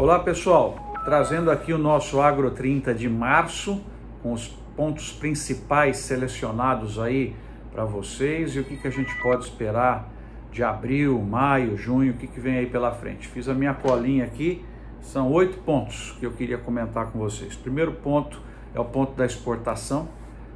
Olá pessoal, trazendo aqui o nosso Agro 30 de março, com os pontos principais selecionados aí para vocês e o que, que a gente pode esperar de abril, maio, junho, o que, que vem aí pela frente. Fiz a minha colinha aqui, são oito pontos que eu queria comentar com vocês. Primeiro ponto é o ponto da exportação.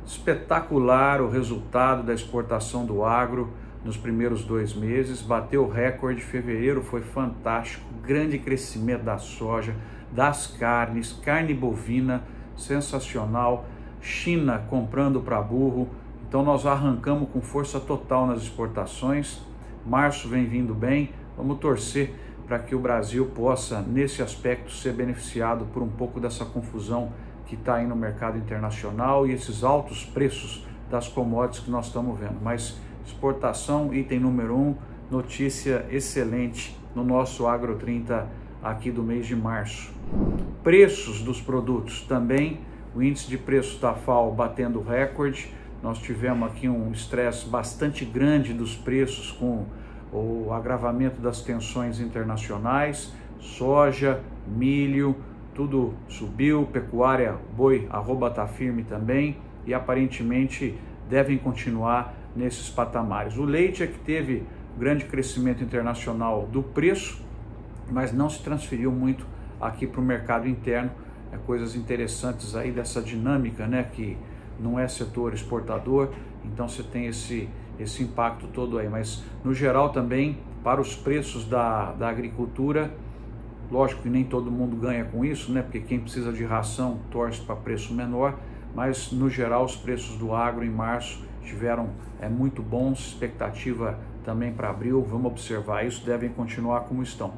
Espetacular o resultado da exportação do agro nos primeiros dois meses, bateu o recorde, fevereiro foi fantástico, grande crescimento da soja, das carnes, carne bovina, sensacional, China comprando para burro, então nós arrancamos com força total nas exportações, março vem vindo bem, vamos torcer para que o Brasil possa, nesse aspecto, ser beneficiado por um pouco dessa confusão que está aí no mercado internacional e esses altos preços das commodities que nós estamos vendo. Mas exportação, item número um, notícia excelente no nosso Agro 30 aqui do mês de março. Preços dos produtos também, o índice de preços da FAO batendo recorde. Nós tivemos aqui um estresse bastante grande dos preços com o agravamento das tensões internacionais, soja, milho, tudo subiu, pecuária, boi, arroba tá firme também e aparentemente devem continuar nesses patamares. O leite é que teve grande crescimento internacional do preço, mas não se transferiu muito aqui para o mercado interno. É, coisas interessantes aí dessa dinâmica, né? Que não é setor exportador, então você tem esse, esse impacto todo aí. Mas no geral também, para os preços da, da agricultura, lógico que nem todo mundo ganha com isso, né? Porque quem precisa de ração torce para preço menor, mas no geral os preços do agro em março tiveram é, muito bons, expectativa também para abril, vamos observar isso, devem continuar como estão.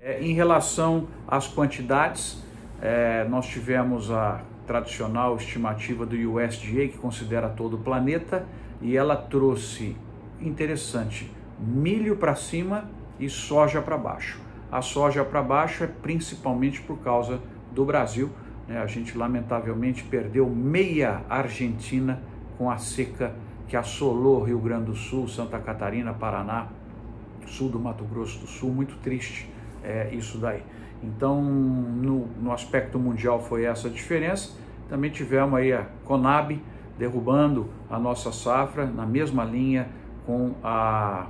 É, em relação às quantidades, é, nós tivemos a tradicional estimativa do USDA, que considera todo o planeta, e ela trouxe, interessante, milho para cima e soja para baixo. A soja para baixo é principalmente por causa do Brasil. Né? A gente lamentavelmente perdeu meia Argentina com a seca que assolou Rio Grande do Sul, Santa Catarina, Paraná, sul do Mato Grosso do Sul, muito triste é, isso daí. Então, no, no aspecto mundial foi essa a diferença. Também tivemos aí a Conab derrubando a nossa safra na mesma linha com a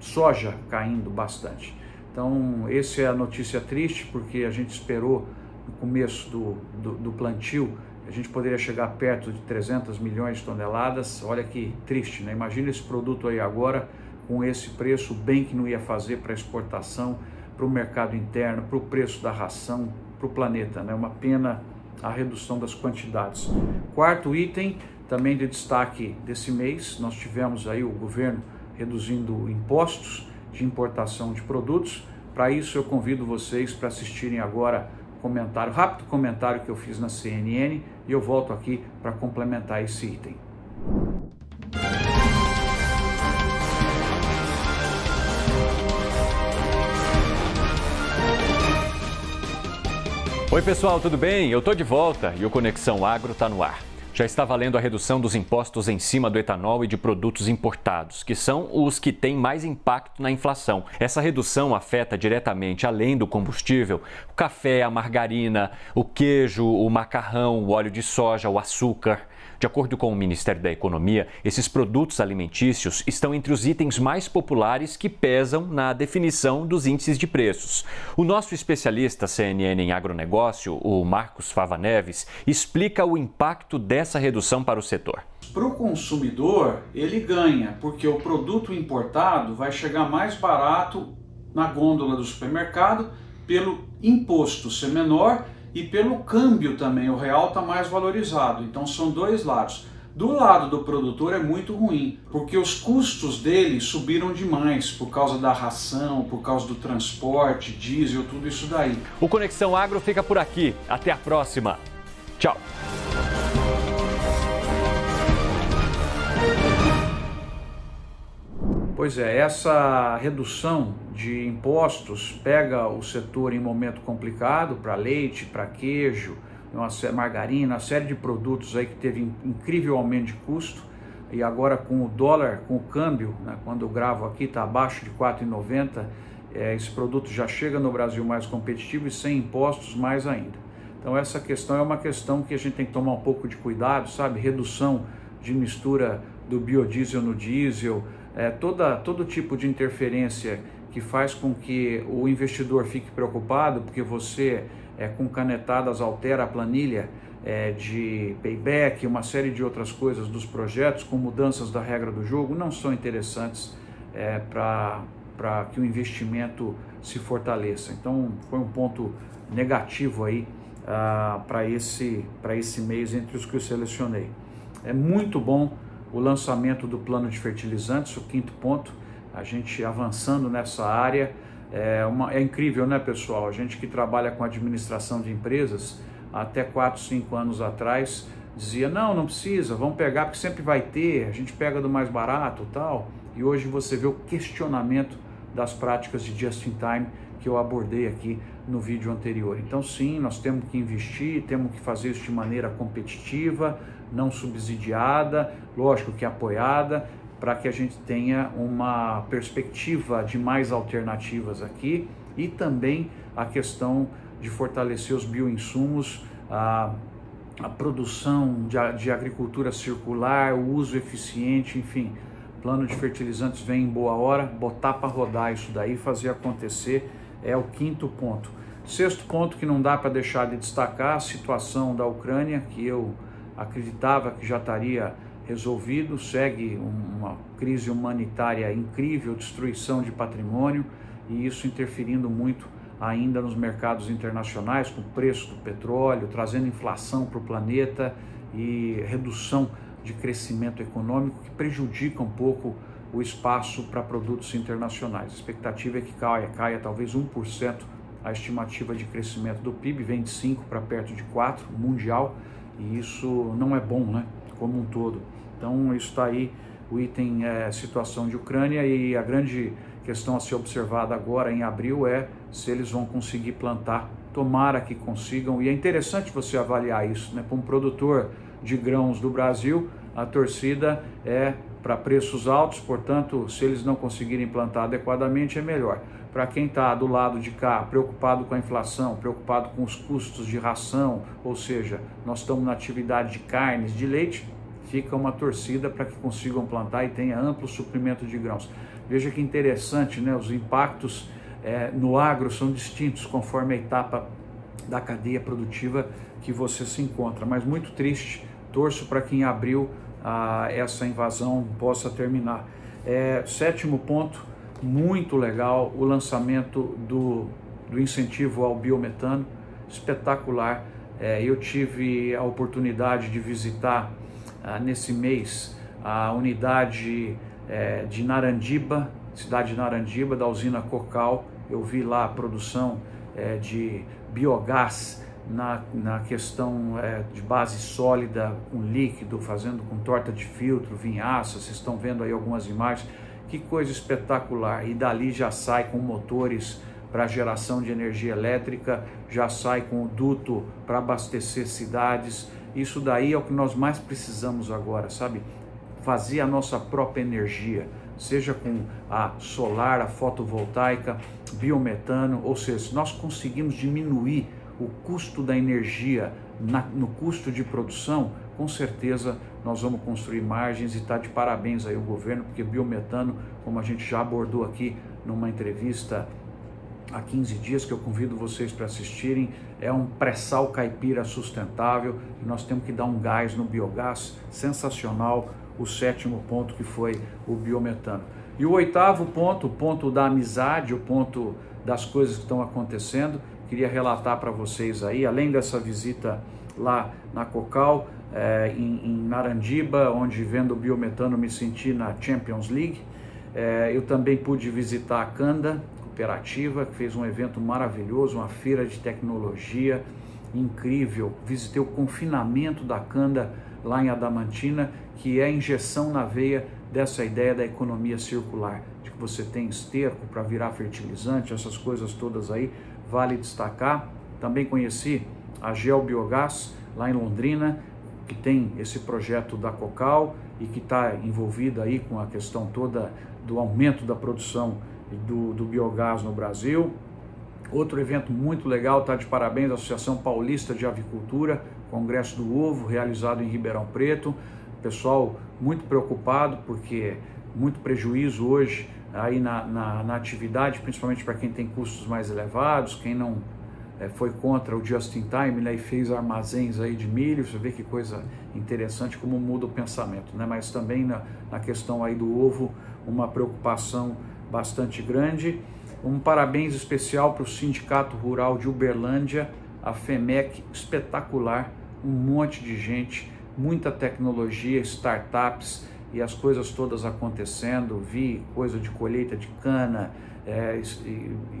soja caindo bastante. Então, essa é a notícia triste, porque a gente esperou no começo do, do, do plantio a gente poderia chegar perto de 300 milhões de toneladas. Olha que triste, né? Imagina esse produto aí agora com esse preço, bem que não ia fazer para exportação, para o mercado interno, para o preço da ração, para o planeta, né? Uma pena a redução das quantidades. Quarto item, também de destaque desse mês, nós tivemos aí o governo reduzindo impostos de importação de produtos. Para isso eu convido vocês para assistirem agora comentário, rápido comentário que eu fiz na CNN e eu volto aqui para complementar esse item. Oi pessoal, tudo bem? Eu tô de volta e o Conexão Agro está no ar já está valendo a redução dos impostos em cima do etanol e de produtos importados, que são os que têm mais impacto na inflação. Essa redução afeta diretamente, além do combustível, o café, a margarina, o queijo, o macarrão, o óleo de soja, o açúcar. De acordo com o Ministério da Economia, esses produtos alimentícios estão entre os itens mais populares que pesam na definição dos índices de preços. O nosso especialista CNN em agronegócio, o Marcos Fava Neves, explica o impacto dessa redução para o setor. Para o consumidor, ele ganha, porque o produto importado vai chegar mais barato na gôndola do supermercado pelo imposto ser menor e pelo câmbio também, o real está mais valorizado. Então são dois lados. Do lado do produtor é muito ruim, porque os custos dele subiram demais por causa da ração, por causa do transporte, diesel, tudo isso daí. O Conexão Agro fica por aqui. Até a próxima. Tchau. Pois é, essa redução de impostos pega o setor em momento complicado para leite, para queijo, uma margarina, uma série de produtos aí que teve incrível aumento de custo e agora com o dólar, com o câmbio, né, quando eu gravo aqui está abaixo de 4,90, é, esse produto já chega no Brasil mais competitivo e sem impostos mais ainda. Então essa questão é uma questão que a gente tem que tomar um pouco de cuidado, sabe? Redução de mistura do biodiesel no diesel, é, toda, todo tipo de interferência que faz com que o investidor fique preocupado, porque você, é, com canetadas, altera a planilha é, de payback, uma série de outras coisas dos projetos, com mudanças da regra do jogo, não são interessantes é, para que o investimento se fortaleça. Então, foi um ponto negativo aí ah, para esse, esse mês entre os que eu selecionei. É muito bom o lançamento do plano de fertilizantes, o quinto ponto, a gente avançando nessa área. É, uma, é incrível, né, pessoal? A gente que trabalha com administração de empresas, até 4, 5 anos atrás, dizia: não, não precisa, vamos pegar porque sempre vai ter, a gente pega do mais barato tal. E hoje você vê o questionamento das práticas de just in time que eu abordei aqui no vídeo anterior. Então, sim, nós temos que investir, temos que fazer isso de maneira competitiva, não subsidiada, lógico que apoiada, para que a gente tenha uma perspectiva de mais alternativas aqui e também a questão de fortalecer os bioinsumos, a, a produção de, de agricultura circular, o uso eficiente, enfim. Plano de fertilizantes vem em boa hora, botar para rodar isso daí, fazer acontecer é o quinto ponto. Sexto ponto que não dá para deixar de destacar, a situação da Ucrânia, que eu acreditava que já estaria resolvido, segue uma crise humanitária incrível, destruição de patrimônio e isso interferindo muito ainda nos mercados internacionais, com o preço do petróleo, trazendo inflação para o planeta e redução de crescimento econômico que prejudica um pouco o espaço para produtos internacionais. A expectativa é que caia, caia talvez 1% a estimativa de crescimento do PIB, vem de 5 para perto de 4 mundial, e isso não é bom, né, como um todo. Então, isso está aí, o item é situação de Ucrânia, e a grande questão a ser observada agora em abril é se eles vão conseguir plantar. Tomara que consigam, e é interessante você avaliar isso, né, para um produtor de grãos do Brasil, a torcida é para preços altos, portanto, se eles não conseguirem plantar adequadamente, é melhor. Para quem está do lado de cá, preocupado com a inflação, preocupado com os custos de ração, ou seja, nós estamos na atividade de carnes, de leite, fica uma torcida para que consigam plantar e tenha amplo suprimento de grãos. Veja que interessante, né? os impactos é, no agro são distintos conforme a etapa da cadeia produtiva que você se encontra, mas muito triste, torço para que em abril a essa invasão possa terminar. É, sétimo ponto, muito legal, o lançamento do, do incentivo ao biometano, espetacular. É, eu tive a oportunidade de visitar ah, nesse mês a unidade é, de Narandiba, cidade de Narandiba, da usina Cocal. Eu vi lá a produção é, de biogás na, na questão é, de base sólida, com líquido, fazendo com torta de filtro, vinhaça, vocês estão vendo aí algumas imagens, que coisa espetacular. E dali já sai com motores para geração de energia elétrica, já sai com o duto para abastecer cidades. Isso daí é o que nós mais precisamos agora, sabe? Fazer a nossa própria energia, seja com a solar, a fotovoltaica, biometano, ou seja, nós conseguimos diminuir o custo da energia na, no custo de produção, com certeza nós vamos construir margens e está de parabéns aí o governo, porque biometano, como a gente já abordou aqui numa entrevista há 15 dias que eu convido vocês para assistirem, é um pré-sal caipira sustentável e nós temos que dar um gás no biogás sensacional, o sétimo ponto que foi o biometano. E o oitavo ponto, o ponto da amizade, o ponto das coisas que estão acontecendo, queria relatar para vocês aí, além dessa visita lá na Cocal, é, em, em, Narandiba, onde vendo o biometano me senti na Champions League. É, eu também pude visitar a Canda Cooperativa, que fez um evento maravilhoso, uma feira de tecnologia incrível. Visitei o confinamento da Canda lá em Adamantina, que é a injeção na veia dessa ideia da economia circular, de que você tem esterco para virar fertilizante, essas coisas todas aí vale destacar. Também conheci a Geobiogás, lá em Londrina, que tem esse projeto da Cocal e que está envolvida aí com a questão toda do aumento da produção do, do biogás no Brasil. Outro evento muito legal, está de parabéns, a Associação Paulista de Avicultura, Congresso do Ovo, realizado em Ribeirão Preto. Pessoal muito preocupado, porque muito prejuízo hoje aí na, na, na atividade, principalmente para quem tem custos mais elevados, quem não é, foi contra o just in time né, e fez armazéns aí de milho, você vê que coisa interessante como muda o pensamento, né? mas também na, na questão aí do ovo, uma preocupação bastante grande. Um parabéns especial para o Sindicato Rural de Uberlândia, a FEMEC, espetacular, um monte de gente, muita tecnologia, startups e as coisas todas acontecendo. Vi coisa de colheita de cana, é,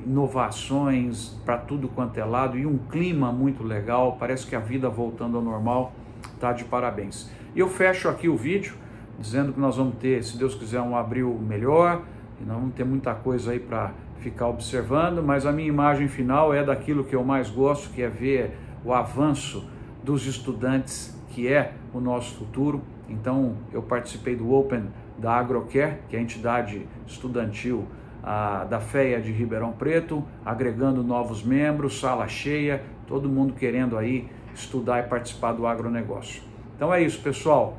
inovações para tudo quanto é lado e um clima muito legal. Parece que a vida voltando ao normal está de parabéns. E eu fecho aqui o vídeo dizendo que nós vamos ter, se Deus quiser, um abril melhor e nós vamos ter muita coisa aí para ficar observando, mas a minha imagem final é daquilo que eu mais gosto, que é ver o avanço dos estudantes, que é o nosso futuro. Então, eu participei do Open da Agrocare, que é a entidade estudantil a, da FEA de Ribeirão Preto, agregando novos membros, sala cheia, todo mundo querendo aí estudar e participar do agronegócio. Então é isso, pessoal.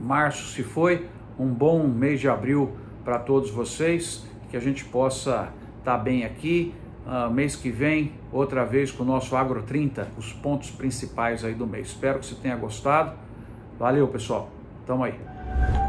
Março se foi, um bom mês de abril para todos vocês, que a gente possa estar tá bem aqui. Uh, mês que vem, outra vez com o nosso Agro 30, os pontos principais aí do mês. Espero que você tenha gostado. Valeu, pessoal. Tamo aí.